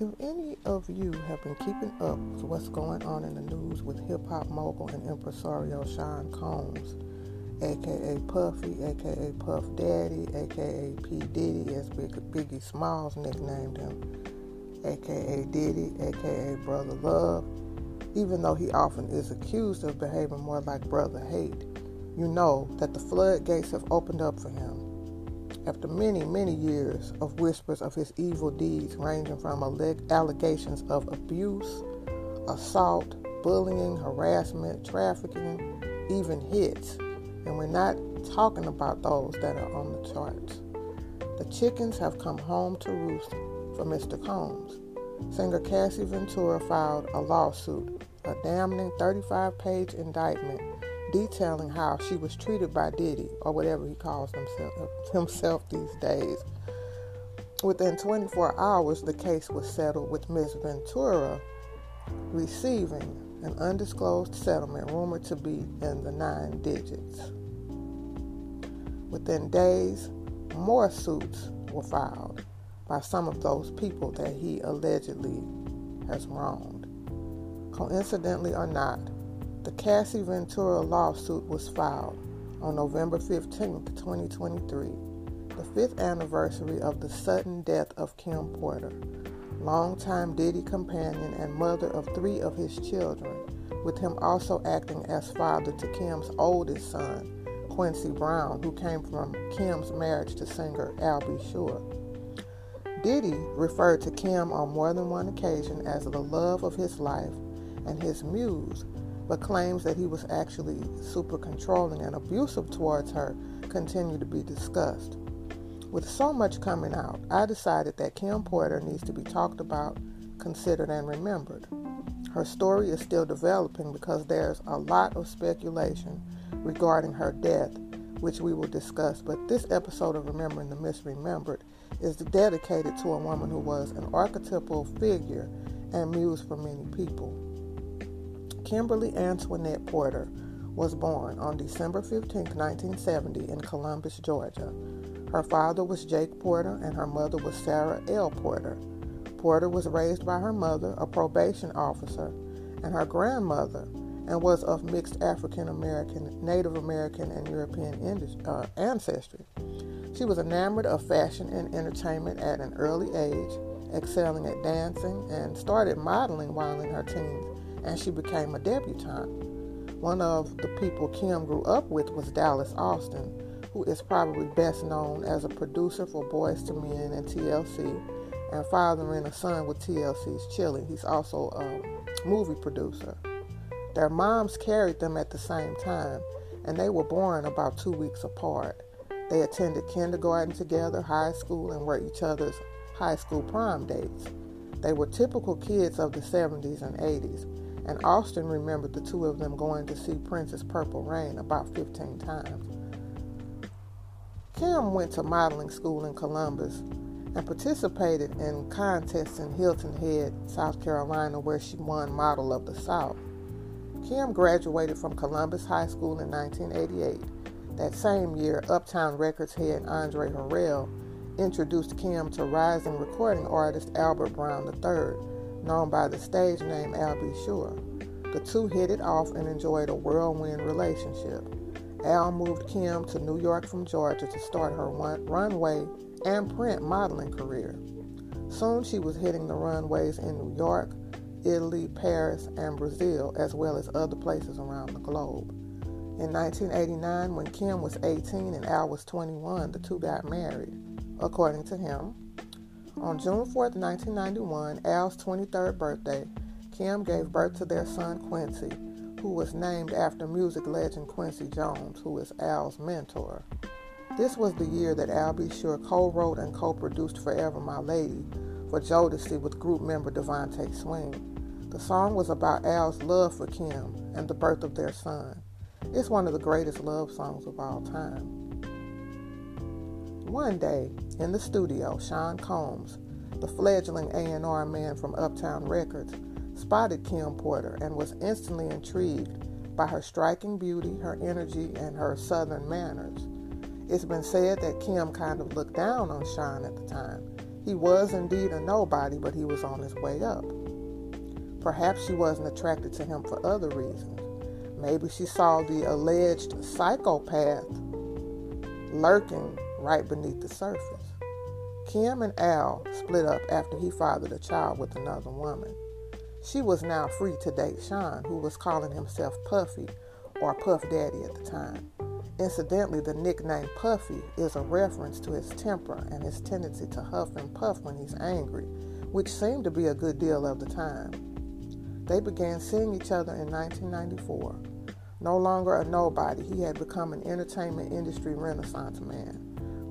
If any of you have been keeping up with what's going on in the news with hip hop mogul and impresario Sean Combs, aka Puffy, aka Puff Daddy, aka P. Diddy, as Big, Biggie Smalls nicknamed him, aka Diddy, aka Brother Love, even though he often is accused of behaving more like Brother Hate, you know that the floodgates have opened up for him after many, many years of whispers of his evil deeds, ranging from allegations of abuse, assault, bullying, harassment, trafficking, even hits. And we're not talking about those that are on the charts. The chickens have come home to roost for Mr. Combs. Singer Cassie Ventura filed a lawsuit, a damning 35 page indictment detailing how she was treated by Diddy, or whatever he calls himself, himself these days. Within 24 hours, the case was settled with Ms. Ventura receiving an undisclosed settlement rumored to be in the nine digits. Within days, more suits were filed by some of those people that he allegedly has wronged. Coincidentally or not, the Cassie Ventura lawsuit was filed on November 15, 2023, the fifth anniversary of the sudden death of Kim Porter, longtime Diddy companion and mother of three of his children, with him also acting as father to Kim's oldest son, Quincy Brown, who came from Kim's marriage to singer Al B. Sure. Diddy referred to Kim on more than one occasion as the love of his life and his muse, but claims that he was actually super controlling and abusive towards her continue to be discussed. With so much coming out, I decided that Kim Porter needs to be talked about, considered, and remembered. Her story is still developing because there's a lot of speculation regarding her death, which we will discuss. But this episode of Remembering the Misremembered is dedicated to a woman who was an archetypal figure and muse for many people. Kimberly Antoinette Porter was born on December 15, 1970, in Columbus, Georgia. Her father was Jake Porter and her mother was Sarah L. Porter. Porter was raised by her mother, a probation officer, and her grandmother, and was of mixed African American, Native American, and European uh, ancestry. She was enamored of fashion and entertainment at an early age, excelling at dancing, and started modeling while in her teens and she became a debutante. One of the people Kim grew up with was Dallas Austin, who is probably best known as a producer for Boyz II Men and TLC, and fathering a son with TLC's Chili. He's also a movie producer. Their moms carried them at the same time, and they were born about two weeks apart. They attended kindergarten together, high school, and were each other's high school prom dates. They were typical kids of the 70s and 80s, and Austin remembered the two of them going to see Prince's Purple Rain about 15 times. Kim went to modeling school in Columbus and participated in contests in Hilton Head, South Carolina, where she won Model of the South. Kim graduated from Columbus High School in 1988. That same year, Uptown Records head Andre Harrell introduced Kim to rising recording artist Albert Brown III known by the stage name Al B. Sure. The two hit it off and enjoyed a whirlwind relationship. Al moved Kim to New York from Georgia to start her run- runway and print modeling career. Soon she was hitting the runways in New York, Italy, Paris, and Brazil, as well as other places around the globe. In 1989, when Kim was 18 and Al was 21, the two got married. According to him, on June 4, 1991, Al's 23rd birthday, Kim gave birth to their son Quincy, who was named after music legend Quincy Jones, who is Al's mentor. This was the year that Al B. Sure co wrote and co produced Forever My Lady for Jodeci with group member DeVante Swing. The song was about Al's love for Kim and the birth of their son. It's one of the greatest love songs of all time. One day, in the studio, Sean Combs, the fledgling A&R man from Uptown Records, spotted Kim Porter and was instantly intrigued by her striking beauty, her energy, and her southern manners. It's been said that Kim kind of looked down on Sean at the time. He was indeed a nobody, but he was on his way up. Perhaps she wasn't attracted to him for other reasons. Maybe she saw the alleged psychopath lurking right beneath the surface. Kim and Al split up after he fathered a child with another woman. She was now free to date Sean, who was calling himself Puffy or Puff Daddy at the time. Incidentally, the nickname Puffy is a reference to his temper and his tendency to huff and puff when he's angry, which seemed to be a good deal of the time. They began seeing each other in 1994. No longer a nobody, he had become an entertainment industry renaissance man.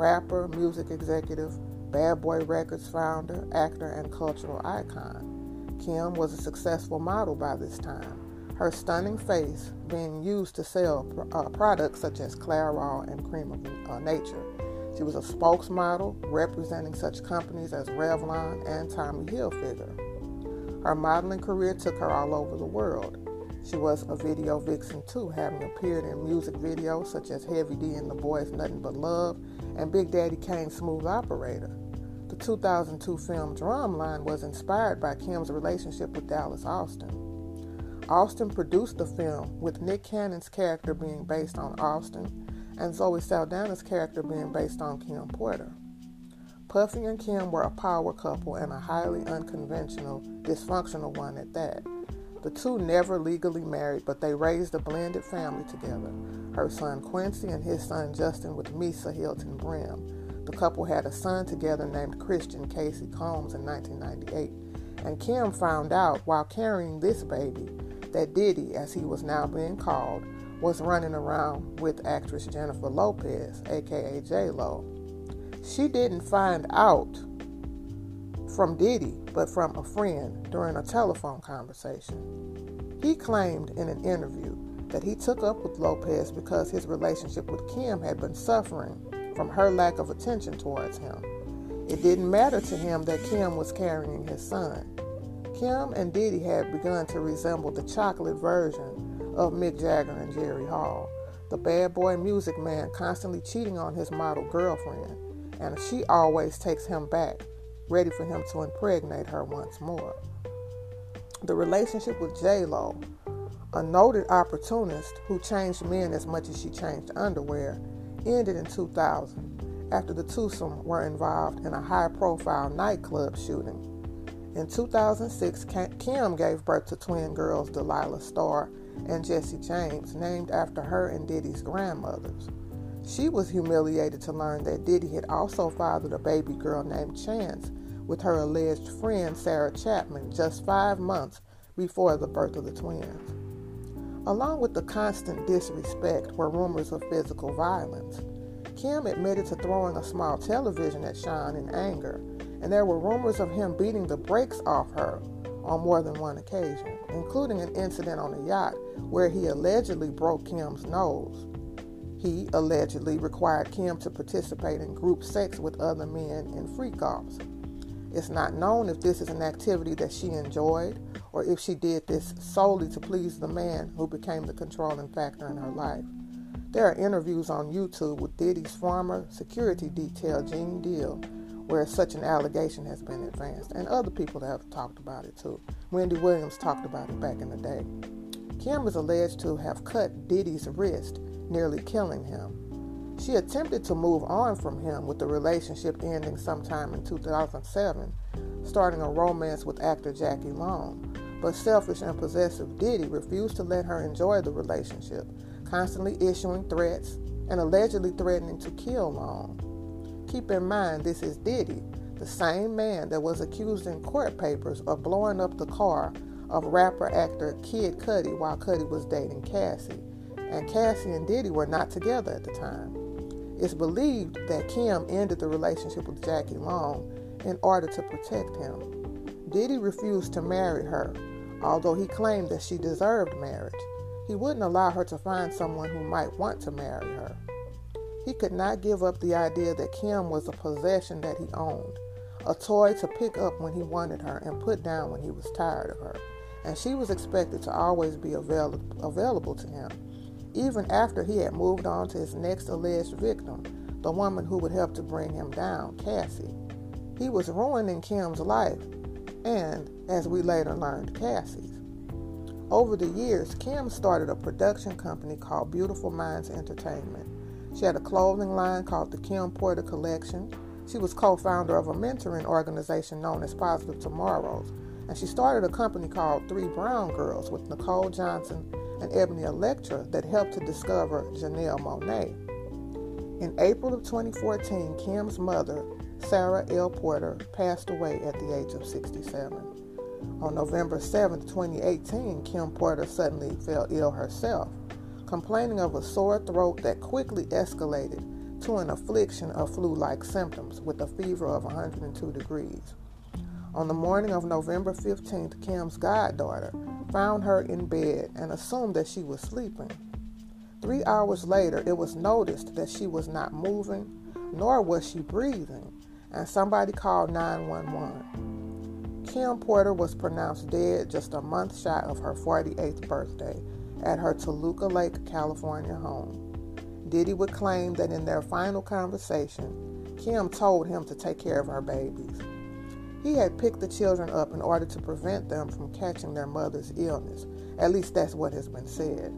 Rapper, music executive, Bad Boy Records founder, actor, and cultural icon. Kim was a successful model by this time her stunning face being used to sell uh, products such as Clairol and Cream of uh, Nature. She was a spokesmodel representing such companies as Revlon and Tommy Hilfiger. Her modeling career took her all over the world. She was a video vixen too, having appeared in music videos such as Heavy D and the Boyz Nothing But Love and Big Daddy Kane's Smooth Operator. The 2002 film Drumline was inspired by Kim's relationship with Dallas Austin. Austin produced the film, with Nick Cannon's character being based on Austin and Zoe Saldana's character being based on Kim Porter. Puffy and Kim were a power couple and a highly unconventional, dysfunctional one at that. The two never legally married, but they raised a blended family together. Her son Quincy and his son Justin with Misa Hylton Brim. The couple had a son together named Christian Casey Combs in 1998. And Kim found out while carrying this baby that Diddy, as he was now being called, was running around with actress Jennifer Lopez, aka J Lo. She didn't find out from Diddy, but from a friend during a telephone conversation. He claimed in an interview that he took up with Lopez because his relationship with Kim had been suffering from her lack of attention towards him. It didn't matter to him that Kim was carrying his son. Kim and Diddy had begun to resemble the chocolate version of Mick Jagger and Jerry Hall, the bad boy music man constantly cheating on his model girlfriend, and she always takes him back, ready for him to impregnate her once more. The relationship with J Lo, a noted opportunist who changed men as much as she changed underwear, ended in 2000 after the twosome were involved in a high profile nightclub shooting in 2006, Kim gave birth to twin girls D'Lila Star and Jessie James, named after her and Diddy's grandmothers. She was humiliated to learn that Diddy had also fathered a baby girl named Chance with her alleged friend Sarah Chapman just five months before the birth of the twins. Along with the constant disrespect were rumors of physical violence. Kim admitted to throwing a small television at Sean in anger and there were rumors of him beating the brakes off her on more than one occasion, including an incident on a yacht where he allegedly broke Kim's nose. He allegedly required Kim to participate in group sex with other men in freak offs. It's not known if this is an activity that she enjoyed or if she did this solely to please the man who became the controlling factor in her life. There are interviews on YouTube with Diddy's former security detail, Gene Deal, where such an allegation has been advanced, and other people have talked about it too. Wendy Williams talked about it back in the day. Kim is alleged to have cut Diddy's wrist, nearly killing him. She attempted to move on from him with the relationship ending sometime in 2007, starting a romance with actor Jackie Long. But selfish and possessive Diddy refused to let her enjoy the relationship, constantly issuing threats and allegedly threatening to kill Long. Keep in mind, this is Diddy, the same man that was accused in court papers of blowing up the car of rapper actor Kid Cudi while Cudi was dating Cassie. And Cassie and Diddy were not together at the time. It's believed that Kim ended the relationship with Jackie Long in order to protect him. Diddy refused to marry her, although he claimed that she deserved marriage. He wouldn't allow her to find someone who might want to marry her. He could not give up the idea that Kim was a possession that he owned, a toy to pick up when he wanted her and put down when he was tired of her. And she was expected to always be avail- available to him, even after he had moved on to his next alleged victim, the woman who would help to bring him down, Cassie. He was ruining Kim's life and, as we later learned, Cassie's. Over the years, Kim started a production company called Beautiful Minds Entertainment. She had a clothing line called the Kim Porter Collection. She was co founder of a mentoring organization known as Positive Tomorrows. And she started a company called Three Brown Girls with Nicole Johnson and Ebony Electra that helped to discover Janelle Monáe. In April of 2014, Kim's mother, Sarah L. Porter, passed away at the age of 67. On November 7, 2018, Kim Porter suddenly fell ill herself, complaining of a sore throat that quickly escalated to an affliction of flu like symptoms with a fever of 102 degrees. On the morning of November 15th, Kim's goddaughter found her in bed and assumed that she was sleeping. Three hours later, it was noticed that she was not moving, nor was she breathing, and somebody called 911. Kim Porter was pronounced dead just a month shy of her 48th birthday at her Toluca Lake, California home. Diddy would claim that in their final conversation, Kim told him to take care of her babies. He had picked the children up in order to prevent them from catching their mother's illness. At least that's what has been said.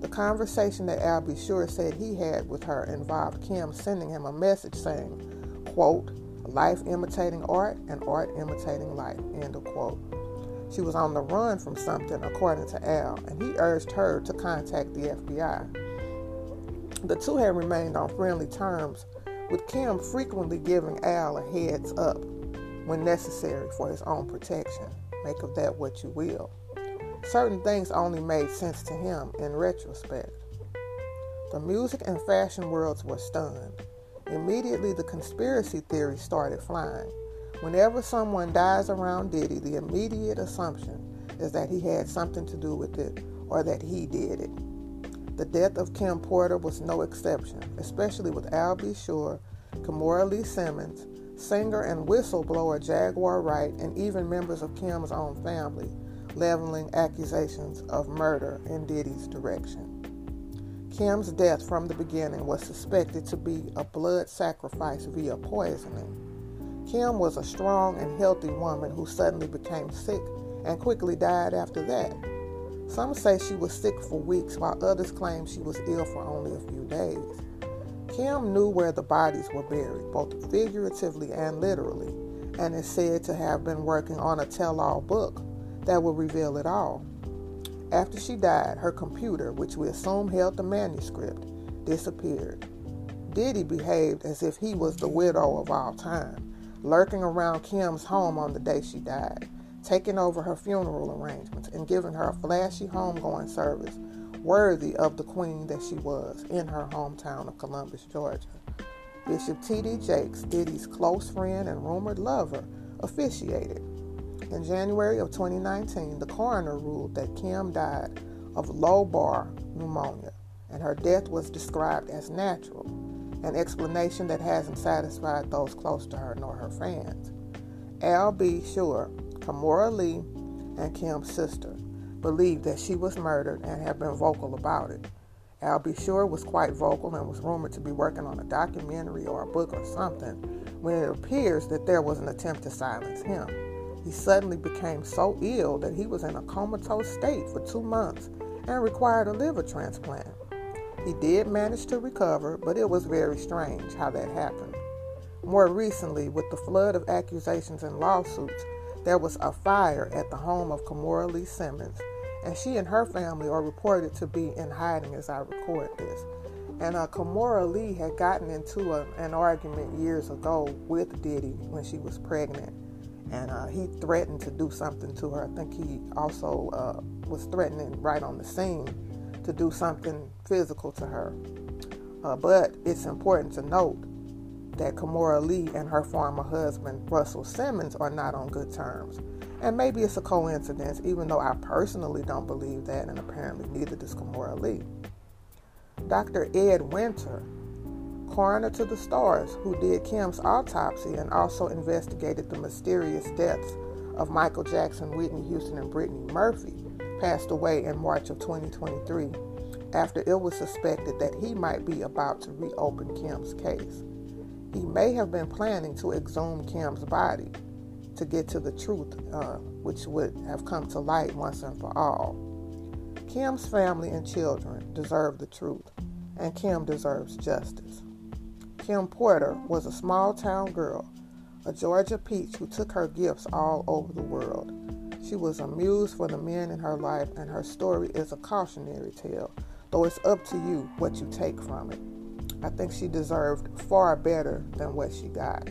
The conversation that Al. Sure said he had with her involved Kim sending him a message saying, quote, life imitating art and art imitating life, end of quote. She was on the run from something, according to Al, and he urged her to contact the FBI. The two had remained on friendly terms, with Kim frequently giving Al a heads up when necessary for his own protection. Make of that what you will. Certain things only made sense to him in retrospect. The music and fashion worlds were stunned. Immediately, the conspiracy theory started flying. Whenever someone dies around Diddy, the immediate assumption is that he had something to do with it or that he did it. The death of Kim Porter was no exception, especially with Al B. Sure, Kimora Lee Simmons, singer and whistleblower Jaguar Wright, and even members of Kim's own family leveling accusations of murder in Diddy's direction. Kim's death from the beginning was suspected to be a blood sacrifice via poisoning. Kim was a strong and healthy woman who suddenly became sick and quickly died after that. Some say she was sick for weeks, while others claim she was ill for only a few days. Kim knew where the bodies were buried, both figuratively and literally, and is said to have been working on a tell all book that would reveal it all. After she died, her computer, which we assume held the manuscript, disappeared. Diddy behaved as if he was the widow of all time, lurking around Kim's home on the day she died, taking over her funeral arrangements, and giving her a flashy homegoing service worthy of the queen that she was in her hometown of Columbus, Georgia. Bishop T.D. Jakes, Diddy's close friend and rumored lover, officiated. In January of 2019, the coroner ruled that Kim died of lobar pneumonia, and her death was described as natural, an explanation that hasn't satisfied those close to her nor her fans. Al B. Sure, Kimora Lee, and Kim's sister believed that she was murdered and have been vocal about it. Al B. Sure was quite vocal and was rumored to be working on a documentary or a book or something when it appears that there was an attempt to silence him. He suddenly became so ill that he was in a comatose state for two months and required a liver transplant. He did manage to recover, but it was very strange how that happened. More recently, with the flood of accusations and lawsuits, there was a fire at the home of Kimora Lee Simmons, and she and her family are reported to be in hiding as I record this. And uh, Kimora Lee had gotten into a, an argument years ago with Diddy when she was pregnant, and uh, he threatened to do something to her. I think he also uh, was threatening right on the scene to do something physical to her. Uh, but it's important to note that Kimora Lee and her former husband, Russell Simmons, are not on good terms. And maybe it's a coincidence, even though I personally don't believe that, and apparently neither does Kimora Lee. Dr. Ed Winter, coroner to the stars, who did Kim's autopsy and also investigated the mysterious deaths of Michael Jackson, Whitney Houston, and Brittany Murphy, passed away in March of 2023 after it was suspected that he might be about to reopen Kim's case. he may have been planning to exhume Kim's body to get to the truth, uh, which would have come to light once and for all. Kim's family and children deserve the truth, and Kim deserves justice. Kim Porter was a small town girl, a Georgia peach who took her gifts all over the world. She was a muse for the men in her life, and her story is a cautionary tale, though it's up to you what you take from it. I think she deserved far better than what she got.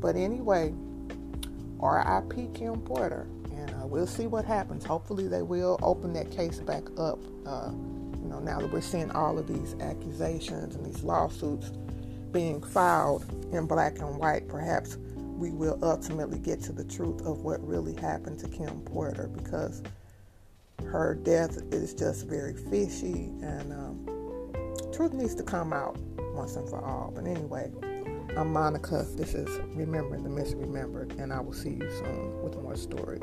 But anyway, R.I.P. Kim Porter, and uh, we'll see what happens. Hopefully, they will open that case back up. Uh, you know, now that we're seeing all of these accusations and these lawsuits being filed in black and white, perhaps we will ultimately get to the truth of what really happened to Kim Porter because her death is just very fishy and um, truth needs to come out once and for all. But anyway, I'm Monica. This is Remembering the Misremembered, and I will see you soon with more stories.